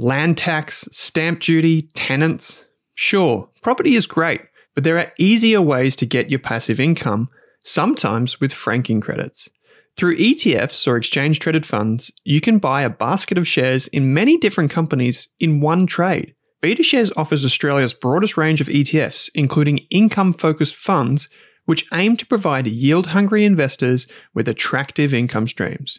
Land tax, stamp duty, tenants. Sure, property is great, but there are easier ways to get your passive income, sometimes with franking credits. Through ETFs or exchange traded funds, you can buy a basket of shares in many different companies in one trade. BetaShares offers Australia's broadest range of ETFs, including income focused funds, which aim to provide yield hungry investors with attractive income streams.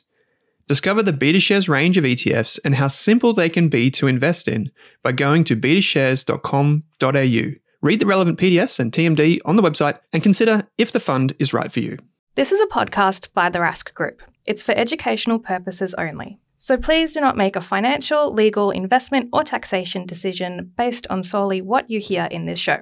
Discover the BetaShares range of ETFs and how simple they can be to invest in by going to betashares.com.au. Read the relevant PDS and TMD on the website and consider if the fund is right for you. This is a podcast by the Rask Group. It's for educational purposes only. So please do not make a financial, legal, investment, or taxation decision based on solely what you hear in this show.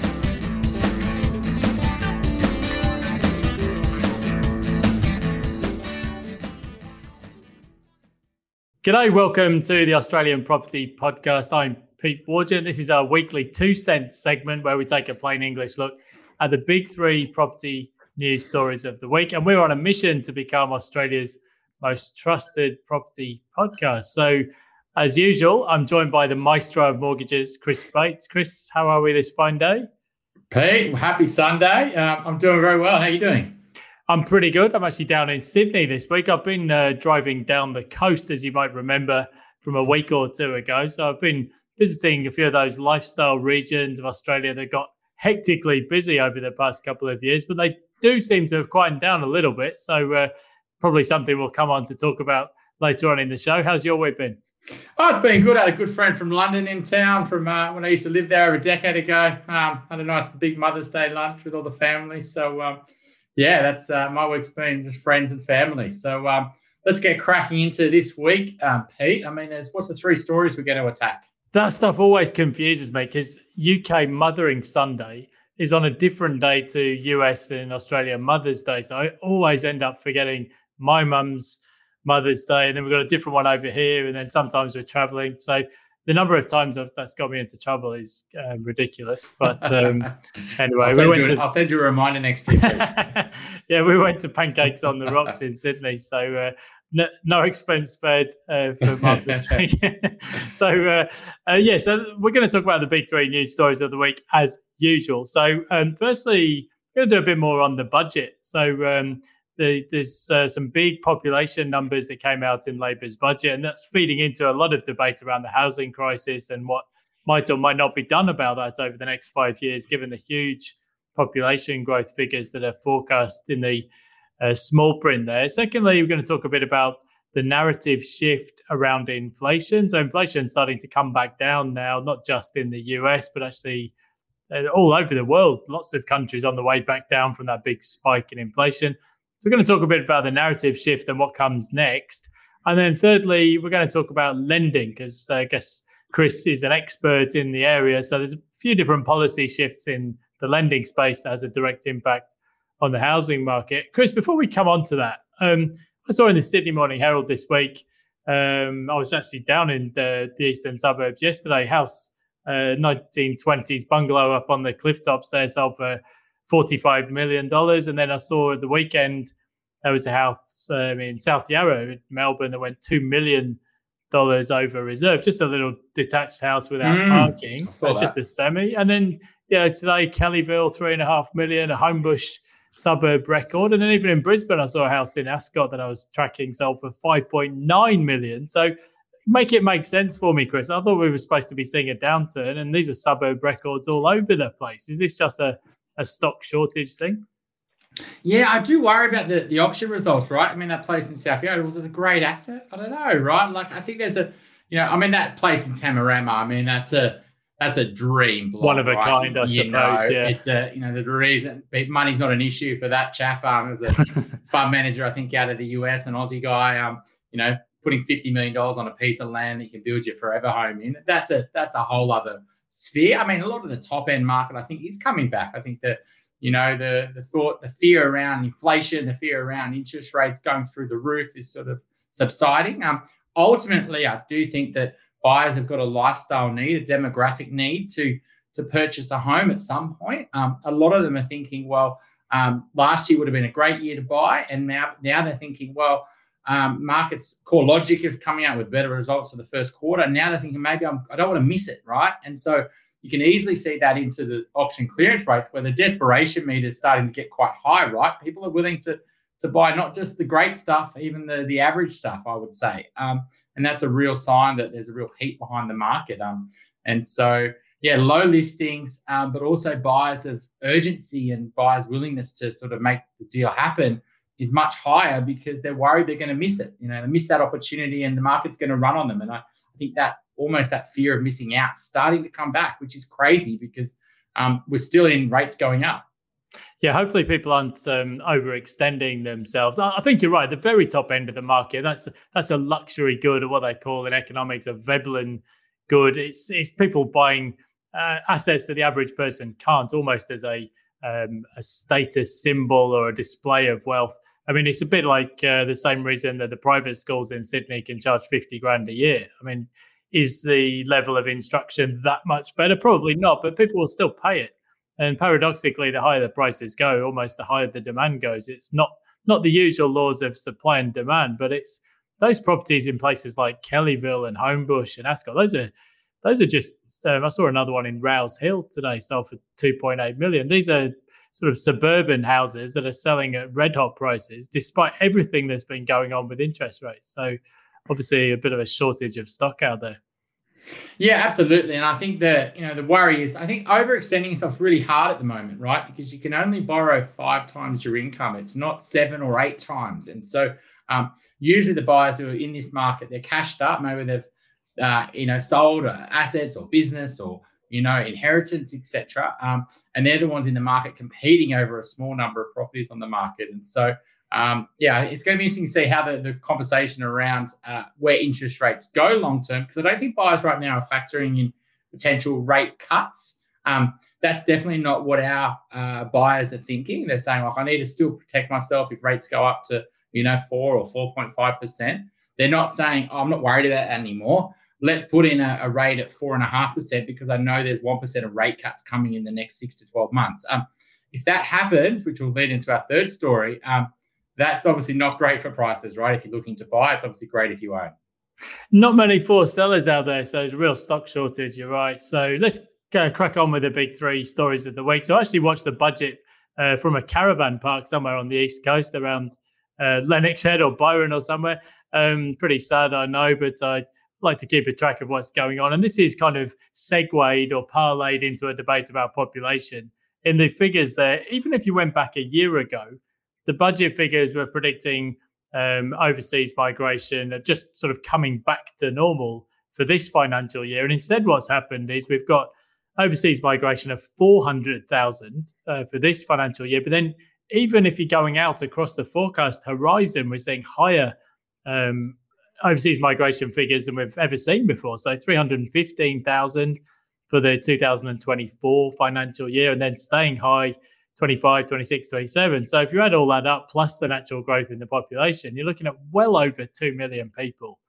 G'day, welcome to the Australian Property Podcast. I'm Pete Wargent. This is our weekly two cents segment where we take a plain English look at the big three property news stories of the week. And we're on a mission to become Australia's most trusted property podcast. So, as usual, I'm joined by the maestro of mortgages, Chris Bates. Chris, how are we this fine day? Pete, happy Sunday. Uh, I'm doing very well. How are you doing? I'm pretty good. I'm actually down in Sydney this week. I've been uh, driving down the coast, as you might remember, from a week or two ago. So I've been visiting a few of those lifestyle regions of Australia that got hectically busy over the past couple of years, but they do seem to have quietened down a little bit. So, uh, probably something we'll come on to talk about later on in the show. How's your week been? Oh, it's been good. I had a good friend from London in town from uh, when I used to live there over a decade ago. Um, had a nice big Mother's Day lunch with all the family. So, um, yeah, that's uh, my week's been just friends and family. So, um, let's get cracking into this week, um, Pete. I mean, what's the three stories we're going to attack? That stuff always confuses me because UK Mothering Sunday is on a different day to US and Australia Mother's Day. So I always end up forgetting my mum's Mother's Day. And then we've got a different one over here. And then sometimes we're traveling. So the number of times that's got me into trouble is uh, ridiculous. But um, anyway, I'll, we went to, I'll send you a reminder next year. yeah, we went to Pancakes on the Rocks in Sydney. So uh, no, no expense spared uh, for Mark this week. so uh, uh, yeah, so we're going to talk about the big three news stories of the week as usual. So um, firstly, we're going to do a bit more on the budget. So um, the, there's uh, some big population numbers that came out in Labor's budget, and that's feeding into a lot of debate around the housing crisis and what might or might not be done about that over the next five years, given the huge population growth figures that are forecast in the uh, small print there. Secondly, we're going to talk a bit about the narrative shift around inflation. So inflation is starting to come back down now, not just in the US, but actually uh, all over the world. Lots of countries on the way back down from that big spike in inflation. So we're going to talk a bit about the narrative shift and what comes next. And then thirdly, we're going to talk about lending because I guess Chris is an expert in the area. So there's a few different policy shifts in the lending space that has a direct impact on the housing market. Chris, before we come on to that, um, I saw in the Sydney Morning Herald this week. Um, I was actually down in the, the eastern suburbs yesterday. House uh, 1920s bungalow up on the cliff tops there sold for 45 million dollars, and then I saw at the weekend there was a house um, in South Yarra, Melbourne, that went two million dollars over reserve. Just a little detached house without mm, parking, uh, just a semi. And then yeah, today Kellyville three and a half million, a Homebush suburb record. And then even in Brisbane, I saw a house in Ascot that I was tracking sold for 5.9 million. So make it make sense for me, Chris. I thought we were supposed to be seeing a downturn, and these are suburb records all over the place. Is this just a, a stock shortage thing? Yeah, I do worry about the, the auction results, right? I mean, that place in South Yarra, was it a great asset? I don't know, right? Like, I think there's a, you know, I mean, that place in Tamarama, I mean, that's a, that's a dream. Block, One of a right? kind, I You suppose. know, yeah. It's a you know the reason money's not an issue for that chap. Um, as a fund manager, I think out of the US, an Aussie guy. Um, you know, putting fifty million dollars on a piece of land that you can build your forever home in. That's a that's a whole other sphere. I mean, a lot of the top end market, I think, is coming back. I think that you know the the thought, the fear around inflation, the fear around interest rates going through the roof is sort of subsiding. Um, ultimately, I do think that buyers have got a lifestyle need, a demographic need to to purchase a home at some point. Um, a lot of them are thinking, well, um, last year would have been a great year to buy, and now now they're thinking, well, um, markets CoreLogic have coming out with better results for the first quarter. Now they're thinking maybe I'm, I don't want to miss it, right? And so you can easily see that into the auction clearance rates where the desperation meter is starting to get quite high, right? People are willing to to buy not just the great stuff, even the the average stuff, I would say. Um, and that's a real sign that there's a real heat behind the market. Um, and so yeah, low listings, um, but also buyers of urgency and buyers' willingness to sort of make the deal happen is much higher because they're worried they're going to miss it. You know, they miss that opportunity and the market's going to run on them. And I, I think that almost that fear of missing out starting to come back, which is crazy because um, we're still in rates going up. Yeah, hopefully people aren't um, overextending themselves. I, think you're right. The very top end of the market that's that's a luxury good, or what they call in economics a Veblen good. It's it's people buying uh, assets that the average person can't, almost as a um, a status symbol or a display of wealth. I mean, it's a bit like uh, the same reason that the private schools in Sydney can charge fifty grand a year. I mean, is the level of instruction that much better? Probably not, but people will still pay it. And paradoxically, the higher the prices go, almost the higher the demand goes. It's not not the usual laws of supply and demand, but it's those properties in places like Kellyville and Homebush and Ascot. Those are those are just. Um, I saw another one in Rouse Hill today, sold for two point eight million. These are sort of suburban houses that are selling at red hot prices, despite everything that's been going on with interest rates. So, obviously, a bit of a shortage of stock out there. Yeah, absolutely. And I think that, you know, the worry is I think overextending yourself really hard at the moment, right? Because you can only borrow five times your income. It's not seven or eight times. And so um, usually the buyers who are in this market, they're cashed up. Maybe they've, uh, you know, sold uh, assets or business or, you know, inheritance, etc. Um, and they're the ones in the market competing over a small number of properties on the market. And so um, yeah, it's going to be interesting to see how the, the conversation around uh, where interest rates go long term, because I don't think buyers right now are factoring in potential rate cuts. Um, that's definitely not what our uh, buyers are thinking. They're saying, like, I need to still protect myself if rates go up to, you know, four or 4.5%. They're not saying, oh, I'm not worried about that anymore. Let's put in a, a rate at 4.5% because I know there's 1% of rate cuts coming in the next six to 12 months. Um, if that happens, which will lead into our third story, um, that's obviously not great for prices, right? If you're looking to buy, it's obviously great if you own. Not many forced sellers out there, so there's a real stock shortage. You're right. So let's crack on with the big three stories of the week. So I actually watched the budget uh, from a caravan park somewhere on the east coast around uh, Lennox Head or Byron or somewhere. Um, pretty sad, I know, but I like to keep a track of what's going on. And this is kind of segued or parlayed into a debate about population. In the figures there, even if you went back a year ago, the budget figures were predicting um, overseas migration just sort of coming back to normal for this financial year. And instead, what's happened is we've got overseas migration of 400,000 uh, for this financial year. But then, even if you're going out across the forecast horizon, we're seeing higher um, overseas migration figures than we've ever seen before. So 315,000 for the 2024 financial year, and then staying high 25, 26, 27. So if you add all that up, plus the natural growth in the population, you're looking at well over 2 million people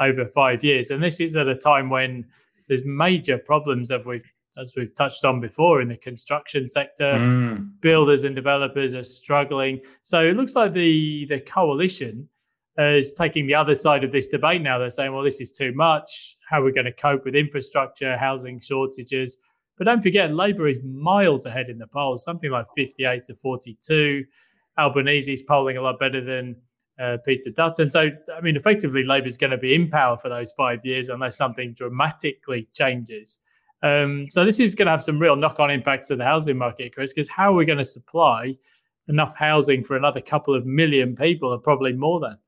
over five years. And this is at a time when there's major problems as we've as we've touched on before in the construction sector. Mm. Builders and developers are struggling. So it looks like the the coalition is taking the other side of this debate now. They're saying, well, this is too much. How are we going to cope with infrastructure, housing shortages? But don't forget, Labour is miles ahead in the polls, something like 58 to 42. Albanese is polling a lot better than uh, Peter Dutton. So, I mean, effectively, Labour is going to be in power for those five years unless something dramatically changes. Um, so, this is going to have some real knock on impacts to the housing market, Chris, because how are we going to supply enough housing for another couple of million people, or probably more than?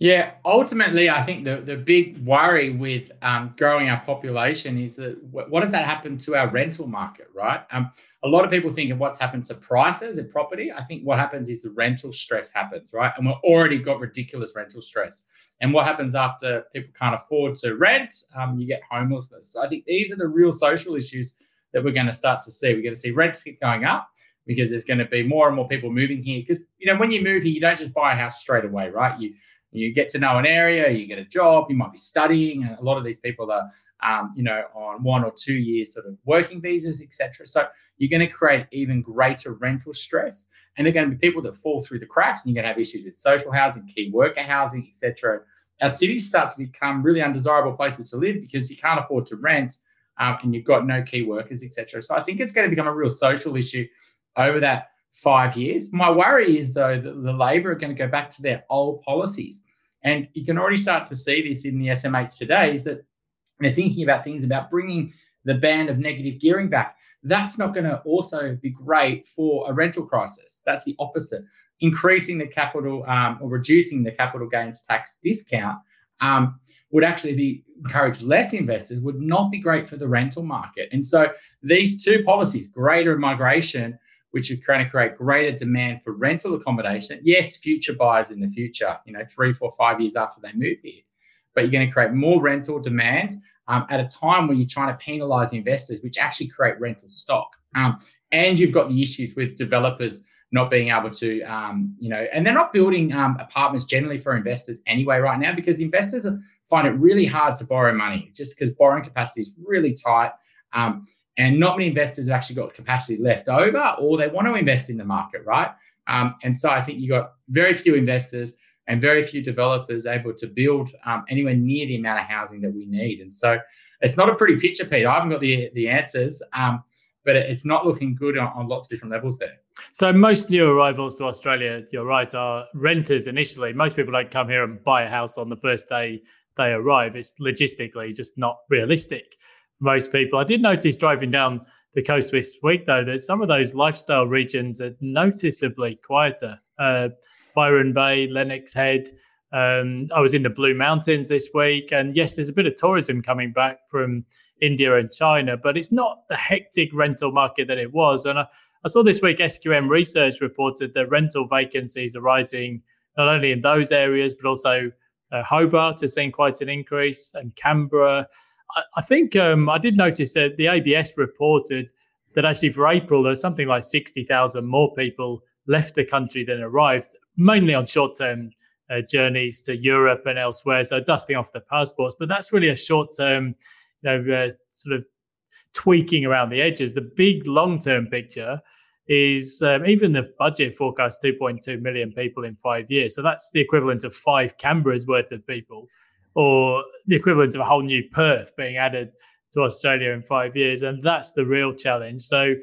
Yeah, ultimately, I think the, the big worry with um, growing our population is that what does that happen to our rental market, right? Um, a lot of people think of what's happened to prices in property. I think what happens is the rental stress happens, right? And we've already got ridiculous rental stress. And what happens after people can't afford to rent? Um, you get homelessness. So I think these are the real social issues that we're going to start to see. We're going to see rents keep going up because there's going to be more and more people moving here. Because you know, when you move here, you don't just buy a house straight away, right? You you get to know an area, you get a job, you might be studying, and a lot of these people are, um, you know, on one or two years sort of working visas, etc. So you're going to create even greater rental stress, and they're going to be people that fall through the cracks, and you're going to have issues with social housing, key worker housing, etc. Our cities start to become really undesirable places to live because you can't afford to rent, um, and you've got no key workers, etc. So I think it's going to become a real social issue over that five years. My worry is, though, that the Labor are going to go back to their old policies. And you can already start to see this in the SMH today is that they're thinking about things about bringing the ban of negative gearing back. That's not going to also be great for a rental crisis. That's the opposite. Increasing the capital um, or reducing the capital gains tax discount um, would actually be encourage less investors, would not be great for the rental market. And so these two policies, greater migration which are going to create greater demand for rental accommodation. Yes, future buyers in the future, you know, three, four, five years after they move here, but you're going to create more rental demand um, at a time when you're trying to penalize investors, which actually create rental stock. Um, and you've got the issues with developers not being able to, um, you know, and they're not building um, apartments generally for investors anyway right now because investors find it really hard to borrow money just because borrowing capacity is really tight. Um, and not many investors have actually got capacity left over, or they want to invest in the market, right? Um, and so I think you got very few investors and very few developers able to build um, anywhere near the amount of housing that we need. And so it's not a pretty picture, Pete. I haven't got the the answers, um, but it's not looking good on, on lots of different levels there. So most new arrivals to Australia, you're right, are renters initially. Most people don't come here and buy a house on the first day they arrive. It's logistically just not realistic most people. I did notice driving down the coast this week, though, that some of those lifestyle regions are noticeably quieter. Uh, Byron Bay, Lennox Head. Um, I was in the Blue Mountains this week, and yes, there's a bit of tourism coming back from India and China, but it's not the hectic rental market that it was. And I, I saw this week SQM Research reported that rental vacancies are rising not only in those areas, but also uh, Hobart has seen quite an increase, and Canberra. I, think um, I did notice that the ABS reported that actually for April there was something like sixty thousand more people left the country than arrived, mainly on short-term uh, journeys to Europe and elsewhere, so dusting off the passports. But that's really a short-term, you know, uh, sort of tweaking around the edges. The big long-term picture is um, even the budget forecast 2.2 million people in five years. So that's the equivalent of five Canberra's worth of people or the equivalent of a whole new Perth being added to Australia in five years. And that's the real challenge. So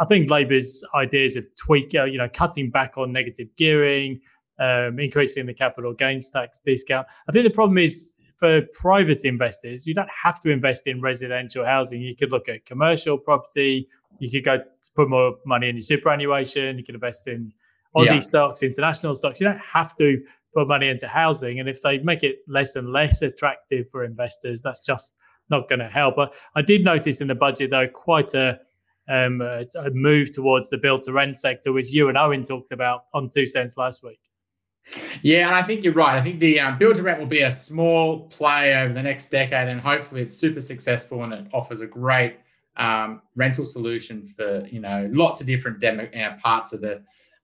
I think Labor's ideas of tweak, uh, you know, cutting back on negative gearing, um, increasing the capital gains tax discount. I think the problem is for private investors, you don't have to invest in residential housing. You could look at commercial property. You could go to put more money in your superannuation. You could invest in Aussie yeah. stocks, international stocks. You don't have to put money into housing. And if they make it less and less attractive for investors, that's just not going to help. But I did notice in the budget, though, quite a, um, a move towards the build to rent sector, which you and Owen talked about on Two Cents last week. Yeah, and I think you're right. I think the um, build to rent will be a small play over the next decade, and hopefully it's super successful and it offers a great um, rental solution for you know lots of different demo, you know, parts of the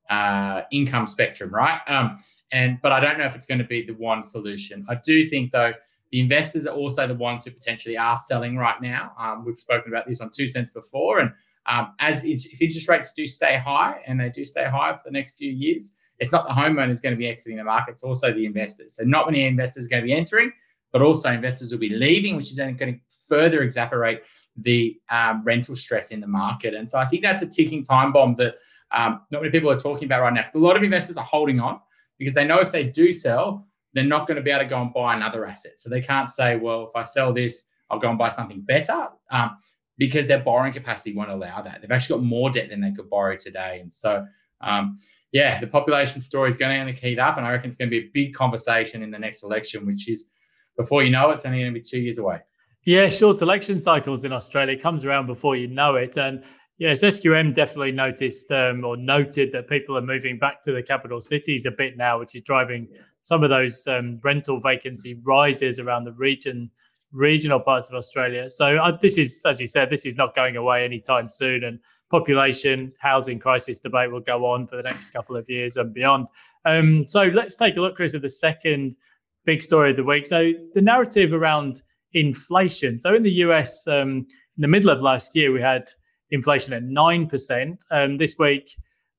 uh, income spectrum, right? Um, and but I don't know if it's going to be the one solution. I do think though the investors are also the ones who potentially are selling right now. Um, we've spoken about this on two cents before, and um, as if interest rates do stay high and they do stay high for the next few years, it's not the homeowners going to be exiting the market; it's also the investors. So not many investors are going to be entering, but also investors will be leaving, which is then going to further exacerbate the um, rental stress in the market. And so I think that's a ticking time bomb that um, not many people are talking about right now. A lot of investors are holding on because they know if they do sell, they're not going to be able to go and buy another asset. So they can't say, well, if I sell this, I'll go and buy something better um, because their borrowing capacity won't allow that. They've actually got more debt than they could borrow today. And so, um, yeah, the population story is going to heat up, and I reckon it's going to be a big conversation in the next election, which is before you know it, it's only going to be two years away. Yeah, short election cycles in Australia comes around before you know it, and yes, SQM definitely noticed um, or noted that people are moving back to the capital cities a bit now, which is driving some of those um, rental vacancy rises around the region regional parts of Australia. So uh, this is, as you said, this is not going away anytime soon, and population housing crisis debate will go on for the next couple of years and beyond. Um, so let's take a look, Chris, at the second big story of the week. So the narrative around inflation. So in the US, um, in the middle of last year, we had inflation at nine percent. Um, this week.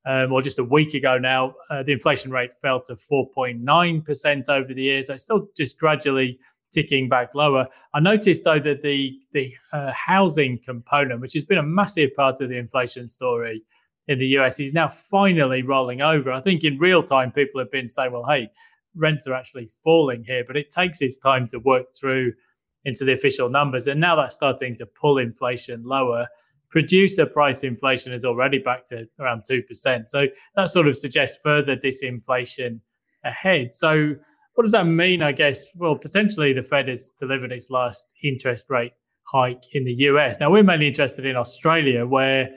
Um, or just a week ago now, uh, the inflation rate fell to 4.9% over the year. So it's still just gradually ticking back lower. I noticed though that the the uh, housing component, which has been a massive part of the inflation story in the US, is now finally rolling over. I think in real time, people have been saying, "Well, hey, rents are actually falling here," but it takes its time to work through into the official numbers, and now that's starting to pull inflation lower. Producer price inflation is already back to around two percent, so that sort of suggests further disinflation ahead. So what does that mean? I guess, well, potentially the Fed has delivered its last interest rate hike in the US. Now, we're mainly interested in Australia, where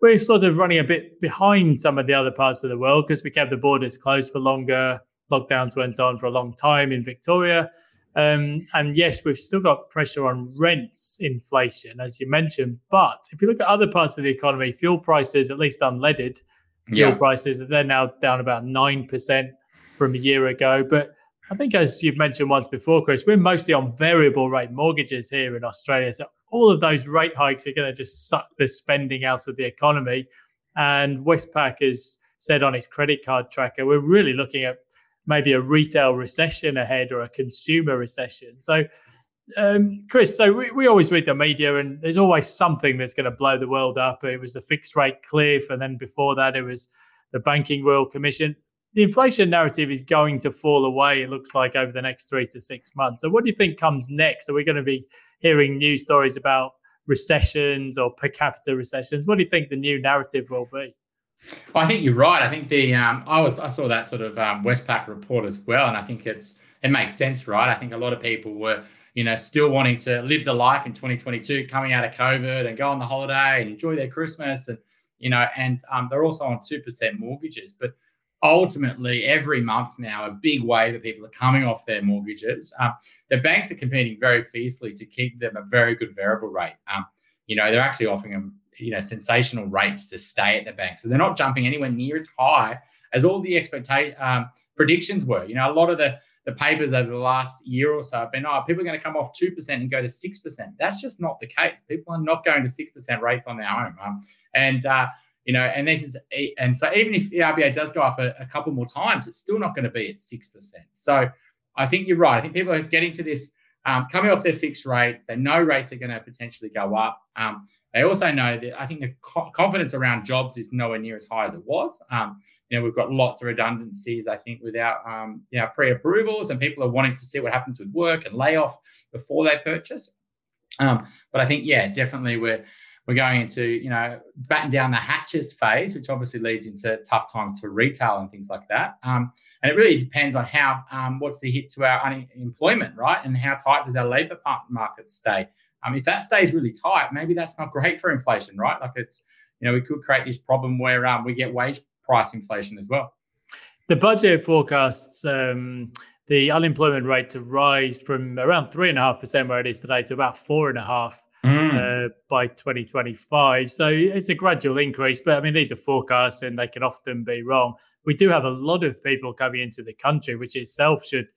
we're sort of running a bit behind some of the other parts of the world because we kept the borders closed for longer. Lockdowns went on for a long time in Victoria. Um, and yes, we've still got pressure on rents inflation, as you mentioned. But if you look at other parts of the economy, fuel prices, at least unleaded fuel yeah. prices, they're now down about 9% from a year ago. But I think, as you've mentioned once before, Chris, we're mostly on variable rate mortgages here in Australia. So all of those rate hikes are going to just suck the spending out of the economy. And Westpac has said on its credit card tracker, we're really looking at maybe a retail recession ahead or a consumer recession. So, um, Chris, so we, we always read the media and there's always something that's going to blow the world up. It was the fixed rate cliff. And then before that, it was the Banking Royal Commission the inflation narrative is going to fall away, it looks like, over the next three to six months. So, what do you think comes next? Are we going to be hearing news stories about recessions or per capita recessions? What do you think the new narrative will be? Well, I think you're right. I think the um, I was I saw that sort of um, Westpac report as well, and I think it's it makes sense, right? I think a lot of people were you know still wanting to live the life in 2022, coming out of COVID and go on the holiday and enjoy their Christmas, and you know, and um, they're also on two percent mortgages, but ultimately every month now a big wave of people are coming off their mortgages um, the banks are competing very fiercely to keep them a very good variable rate um, you know they're actually offering them you know sensational rates to stay at the bank so they're not jumping anywhere near as high as all the expectation um, predictions were you know a lot of the the papers over the last year or so have been, oh, people are going to come off 2% and go to 6%. That's just not the case. People are not going to 6% rates on their home. Um, and, uh, you know, and this is, and so even if the RBA does go up a, a couple more times, it's still not going to be at 6%. So I think you're right. I think people are getting to this, um, coming off their fixed rates. They know rates are going to potentially go up. Um, they also know that I think the co- confidence around jobs is nowhere near as high as it was. Um, you know, we've got lots of redundancies, I think, without um, you know, pre-approvals, and people are wanting to see what happens with work and layoff before they purchase. Um, but I think, yeah, definitely we're we're going into you know batten down the hatches phase, which obviously leads into tough times for retail and things like that. Um, and it really depends on how um, what's the hit to our unemployment, right, and how tight does our labour market stay. Um, if that stays really tight, maybe that's not great for inflation, right? Like it's you know we could create this problem where um, we get wage price inflation as well. The budget forecasts um, the unemployment rate to rise from around three and a half percent where it is today to about four and a half mm. uh, by 2025. So it's a gradual increase, but I mean, these are forecasts and they can often be wrong. We do have a lot of people coming into the country, which itself should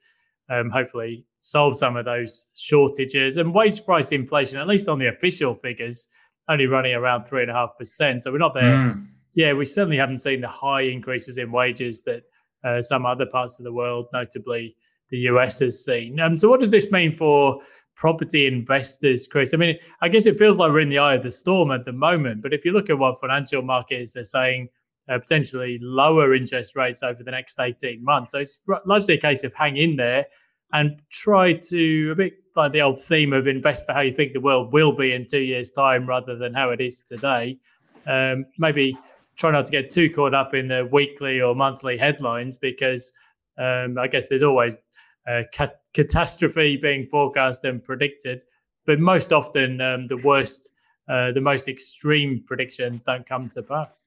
um, hopefully solve some of those shortages. And wage price inflation, at least on the official figures, only running around three and a half percent. So we're not there. Mm. Yeah, we certainly haven't seen the high increases in wages that uh, some other parts of the world, notably the US, has seen. Um, so, what does this mean for property investors, Chris? I mean, I guess it feels like we're in the eye of the storm at the moment. But if you look at what financial markets are saying, uh, potentially lower interest rates over the next 18 months. So it's largely a case of hang in there and try to, a bit like the old theme of invest for how you think the world will be in two years' time rather than how it is today. Um, maybe try not to get too caught up in the weekly or monthly headlines because um, I guess there's always a ca- catastrophe being forecast and predicted, but most often um, the worst, uh, the most extreme predictions don't come to pass.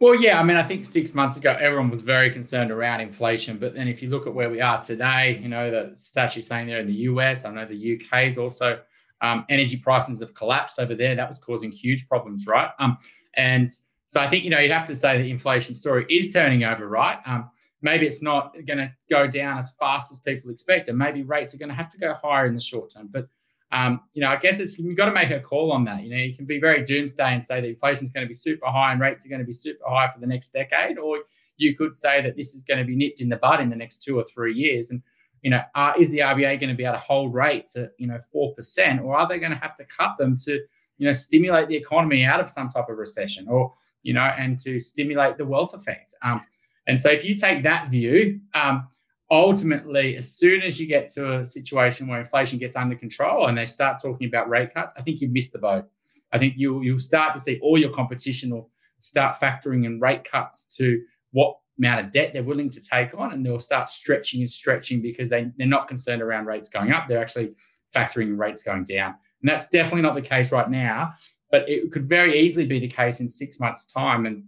Well, yeah, I mean, I think six months ago everyone was very concerned around inflation, but then if you look at where we are today, you know the stats you're saying there in the US, I know the UK is also um, energy prices have collapsed over there. That was causing huge problems, right? Um, and so I think you know you'd have to say the inflation story is turning over, right? Um, maybe it's not going to go down as fast as people expect, and maybe rates are going to have to go higher in the short term. But um, you know, I guess it's you've got to make a call on that. You know, you can be very doomsday and say that inflation is going to be super high and rates are going to be super high for the next decade, or you could say that this is going to be nipped in the bud in the next two or three years. And you know, uh, is the RBA going to be able to hold rates at you know four percent, or are they going to have to cut them to you know stimulate the economy out of some type of recession, or you know, and to stimulate the wealth effect? Um, and so, if you take that view, um, ultimately, as soon as you get to a situation where inflation gets under control and they start talking about rate cuts, I think you've missed the boat. I think you you'll start to see all your competition will start factoring in rate cuts to what amount of debt they're willing to take on, and they'll start stretching and stretching because they, they're not concerned around rates going up. They're actually factoring rates going down. And that's definitely not the case right now, but it could very easily be the case in six months' time. And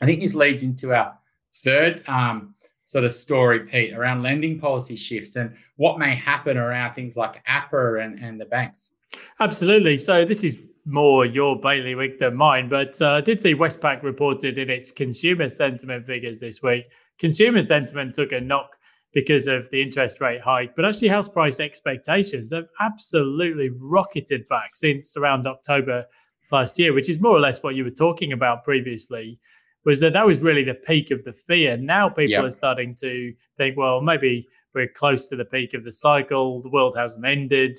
I think this leads into our third um, sort of story, Pete, around lending policy shifts and what may happen around things like APRA and, and the banks. Absolutely. So this is more your bailiwick than mine, but uh, I did see Westpac reported in its consumer sentiment figures this week. Consumer sentiment took a knock because of the interest rate hike, but actually house price expectations have absolutely rocketed back since around October last year, which is more or less what you were talking about previously. Was that that was really the peak of the fear? Now people yep. are starting to think, well, maybe we're close to the peak of the cycle. The world hasn't ended,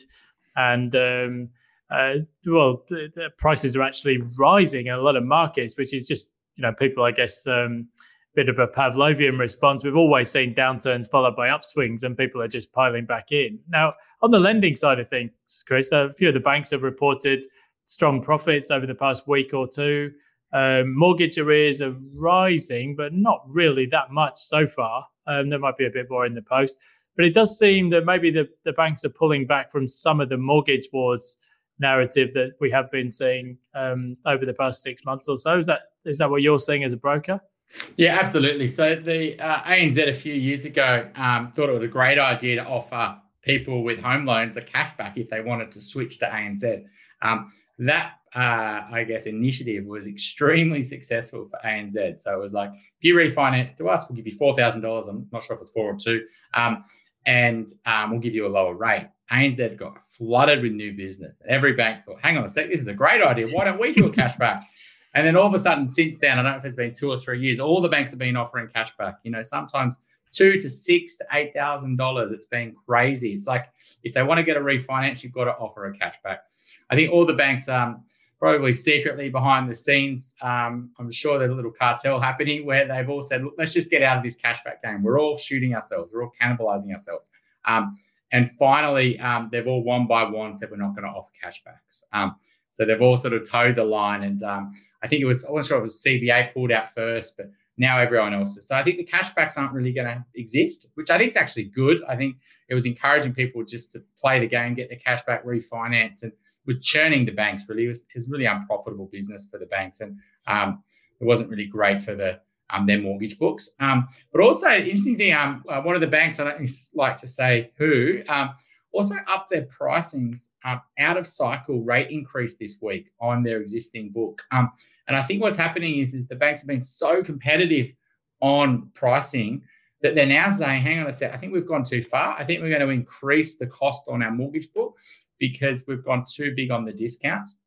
and um, uh, well, the, the, prices are actually rising in a lot of markets, which is just you know people, I guess, um, bit of a Pavlovian response. We've always seen downturns followed by upswings, and people are just piling back in. Now, on the lending side of things, Chris, a few of the banks have reported strong profits over the past week or two. Um, mortgage arrears are rising, but not really that much so far. Um, there might be a bit more in the post, but it does seem that maybe the, the banks are pulling back from some of the mortgage wars narrative that we have been seeing um, over the past six months or so. Is that is that what you're seeing as a broker? Yeah, absolutely. So the uh, ANZ a few years ago um, thought it was a great idea to offer people with home loans a cashback if they wanted to switch to ANZ. Um, that uh, I guess initiative was extremely successful for ANZ. So it was like, if you refinance to us, we'll give you four thousand dollars. I'm not sure if it's four or two, um, and um, we'll give you a lower rate. ANZ got flooded with new business. Every bank thought, hang on a sec, this is a great idea. Why don't we do a cashback? And then all of a sudden, since then, I don't know if it's been two or three years, all the banks have been offering cashback. You know, sometimes two to six to eight thousand dollars. It's been crazy. It's like if they want to get a refinance, you've got to offer a cashback. I think all the banks um probably secretly behind the scenes, um, I'm sure there's a little cartel happening where they've all said, let's just get out of this cashback game. We're all shooting ourselves. We're all cannibalizing ourselves. Um, and finally, um, they've all one by one said we're not going to offer cashbacks. Um, so they've all sort of toed the line. And um, I think it was, I wasn't sure it was CBA pulled out first, but now everyone else is. So I think the cashbacks aren't really going to exist, which I think is actually good. I think it was encouraging people just to play the game, get the cashback, refinance, and with churning the banks really it was, it was really unprofitable business for the banks, and um, it wasn't really great for the um, their mortgage books. Um, but also, interesting thing, um, uh, one of the banks, I don't like to say who, um, also upped their pricings um, out of cycle rate increase this week on their existing book. Um, and I think what's happening is, is the banks have been so competitive on pricing that they're now saying, hang on a sec, I think we've gone too far. I think we're going to increase the cost on our mortgage book because we've gone too big on the discounts.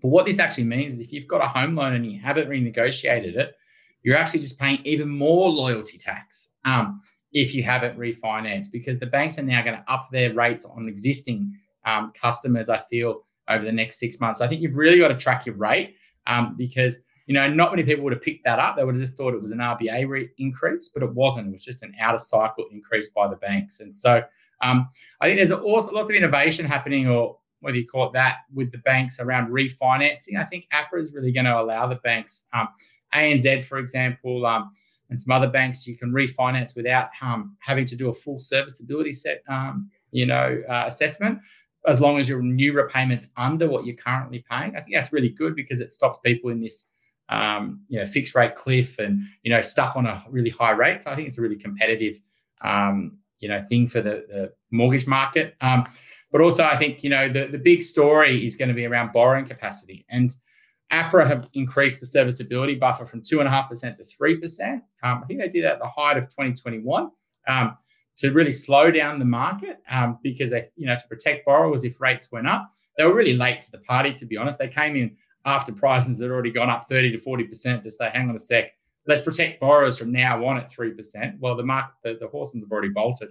But what this actually means is if you've got a home loan and you haven't renegotiated it, you're actually just paying even more loyalty tax um, if you haven't refinanced because the banks are now going to up their rates on existing um, customers, I feel, over the next six months. I think you've really got to track your rate um, because you know, not many people would have picked that up. They would have just thought it was an RBA re- increase, but it wasn't. It was just an out of cycle increase by the banks. And so um, I think there's also lots of innovation happening, or whether you call it that, with the banks around refinancing. I think APRA is really going to allow the banks um, ANZ, for example, um, and some other banks, you can refinance without um, having to do a full serviceability set, um, you know, uh, assessment, as long as your new repayments under what you're currently paying. I think that's really good because it stops people in this, um, you know, fixed rate cliff and you know stuck on a really high rate. So I think it's a really competitive, um, you know, thing for the, the mortgage market. Um, but also, I think you know the the big story is going to be around borrowing capacity and APRA have increased the serviceability buffer from 2.5% to 3%. Um, I think they did that at the height of 2021 um, to really slow down the market um, because they, you know, to protect borrowers if rates went up. They were really late to the party, to be honest. They came in after prices had already gone up 30 to 40% to say, hang on a sec, let's protect borrowers from now on at 3%. Well, the market, the, the horses have already bolted.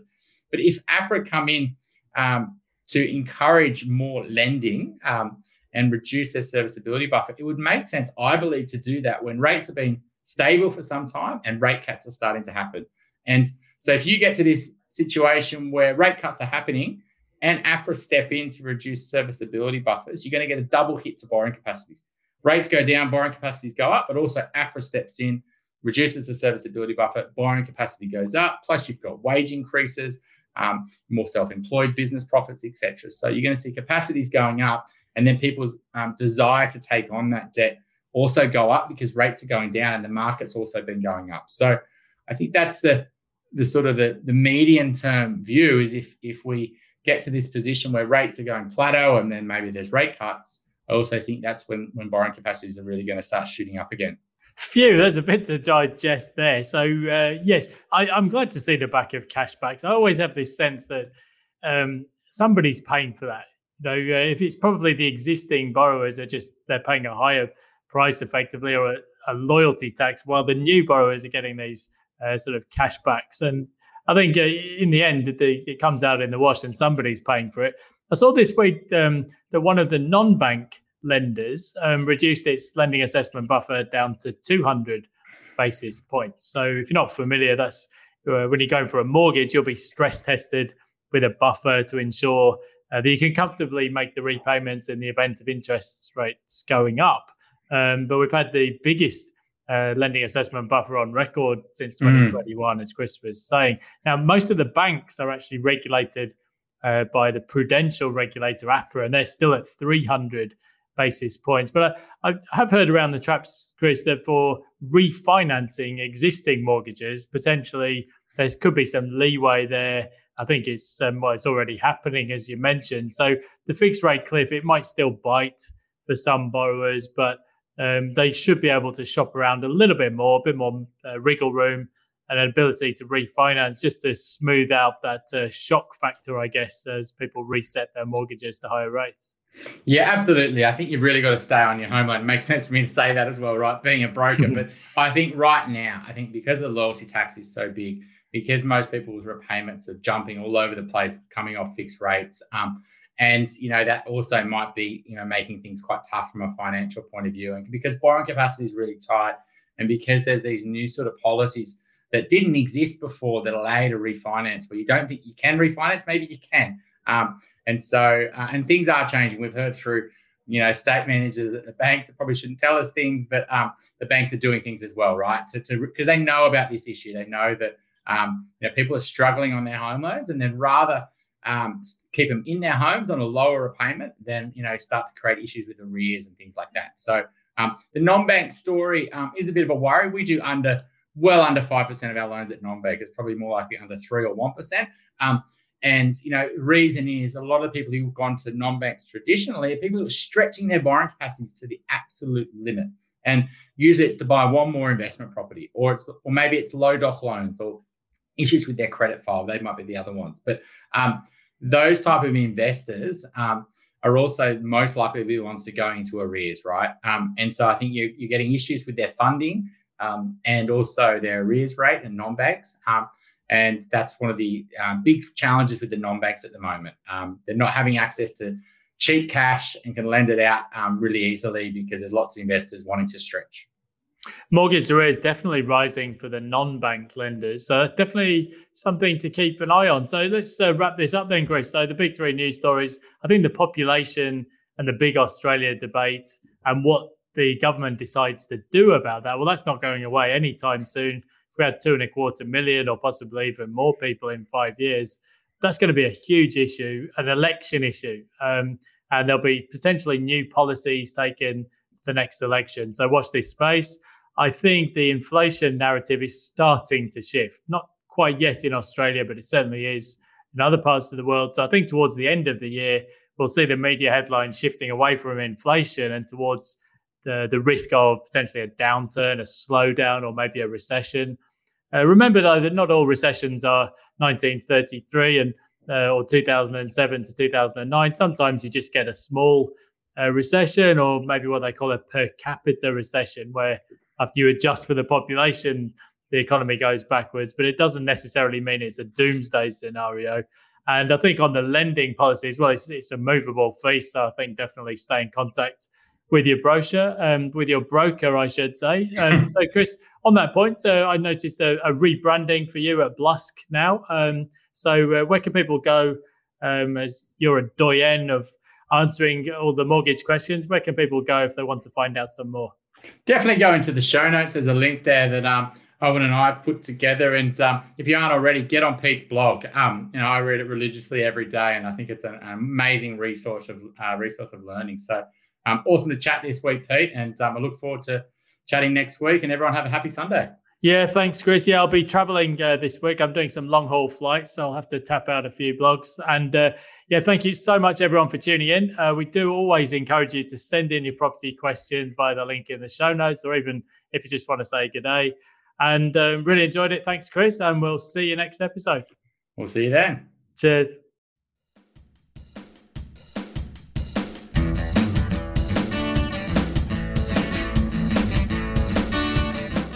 But if APRA come in um, to encourage more lending, um, and reduce their serviceability buffer. It would make sense, I believe, to do that when rates have been stable for some time and rate cuts are starting to happen. And so if you get to this situation where rate cuts are happening and APRA step in to reduce serviceability buffers, you're going to get a double hit to borrowing capacities. Rates go down, borrowing capacities go up, but also APRA steps in, reduces the serviceability buffer, borrowing capacity goes up. Plus, you've got wage increases, um, more self-employed business profits, etc. So you're going to see capacities going up and then people's um, desire to take on that debt also go up because rates are going down and the market's also been going up. So I think that's the the sort of the, the term view is if if we get to this position where rates are going plateau and then maybe there's rate cuts, I also think that's when when borrowing capacities are really going to start shooting up again. Phew, there's a bit to digest there. So uh, yes, I, am glad to see the back of cashbacks. I always have this sense that um, somebody's paying for that. You know, uh, if it's probably the existing borrowers are just they're paying a higher price effectively or a, a loyalty tax, while the new borrowers are getting these uh, sort of cashbacks. And I think uh, in the end, the, it comes out in the wash, and somebody's paying for it. I saw this week um, that one of the non-bank lenders um, reduced its lending assessment buffer down to 200 basis points. So if you're not familiar, that's uh, when you're going for a mortgage, you'll be stress tested with a buffer to ensure uh, that you can comfortably make the repayments in the event of interest rates going up. Um, but we've had the biggest uh, lending assessment buffer on record since 2021, mm. as Chris was saying. Now, most of the banks are actually regulated uh, by the prudential regulator APRA, and they're still at 300 basis points. But I, I, have heard around the traps, Chris, that for refinancing existing mortgages, potentially there could be some leeway there I think it's um, well, it's already happening as you mentioned. So the fixed rate cliff it might still bite for some borrowers, but um, they should be able to shop around a little bit more, a bit more uh, wriggle room, and an ability to refinance just to smooth out that uh, shock factor, I guess, as people reset their mortgages to higher rates. Yeah, absolutely. I think you've really got to stay on your home loan. It makes sense for me to say that as well, right? Being a broker, but I think right now, I think because the loyalty tax is so big, because most people's repayments are jumping all over the place, coming off fixed rates. Um, and you know that also might be you know making things quite tough from a financial point of view, and because borrowing capacity is really tight, and because there's these new sort of policies that didn't exist before that allow you to refinance, where you don't think you can refinance, maybe you can. Um, and so uh, and things are changing. We've heard through you know state managers at the banks that probably shouldn't tell us things, but um, the banks are doing things as well, right? To because they know about this issue, they know that um, you know, people are struggling on their home loans, and then rather um, keep them in their homes on a lower repayment then you know start to create issues with arrears and things like that. So um, the non-bank story um, is a bit of a worry. We do under well under five percent of our loans at non-bank. It's probably more likely under three or one percent. Um, and you know, reason is a lot of people who've gone to non-banks traditionally are people who are stretching their borrowing capacities to the absolute limit. And usually it's to buy one more investment property, or it's or maybe it's low doc loans or issues with their credit file. They might be the other ones, but um, those type of investors um, are also most likely to be the ones to go into arrears, right? Um, and so I think you, are getting issues with their funding um, and also their arrears rate and non-banks. Um, and that's one of the um, big challenges with the non-banks at the moment. they're not having access to cheap cash and can lend it out really easily because there's lots of investors wanting to stretch. Mortgage arrears definitely rising for the non-bank lenders, so that's definitely something to keep an eye on. So let's uh, wrap this up then, Chris. So the big three news stories. I think the population and the big Australia debate and what the government decides to do about that, well, that's not going away anytime soon. We had two and a quarter million or possibly even more people in five years, that's going to be a huge issue, an election issue. Um, and there'll be potentially new policies taken to the next election. So watch this space. I think the inflation narrative is starting to shift, not quite yet in Australia, but it certainly is in other parts of the world. So I think towards the end of the year, we'll see the media headlines shifting away from inflation and towards the, the risk of potentially a downturn, a slowdown, or maybe a recession. Uh, remember, though, that not all recessions are 1933 and uh, or 2007 to 2009. Sometimes you just get a small uh, recession, or maybe what they call a per capita recession, where after you adjust for the population, the economy goes backwards. But it doesn't necessarily mean it's a doomsday scenario. And I think on the lending policy as well, it's, it's a movable feast. So I think definitely stay in contact with your brochure, um, with your broker, I should say. Um, so, Chris, on that point, uh, I noticed a, a, rebranding for you at Blusk now. Um, so, uh, where can people go um, as you're a doyen of answering all the mortgage questions? Where can people go if they want to find out some more? Definitely go into the show notes. There's a link there that um, Owen and I put together. And um, if you aren't already, get on Pete's blog. Um, you know, I read it religiously every day, and I think it's an amazing resource of uh, resource of learning. So um, awesome to chat this week, Pete, and um, I look forward to chatting next week. And everyone have a happy Sunday. Yeah, thanks, Chris. Yeah, I'll be traveling uh, this week. I'm doing some long haul flights, so I'll have to tap out a few blogs. And uh, yeah, thank you so much, everyone, for tuning in. Uh, we do always encourage you to send in your property questions via the link in the show notes, or even if you just want to say good day. And um, really enjoyed it. Thanks, Chris. And we'll see you next episode. We'll see you then. Cheers.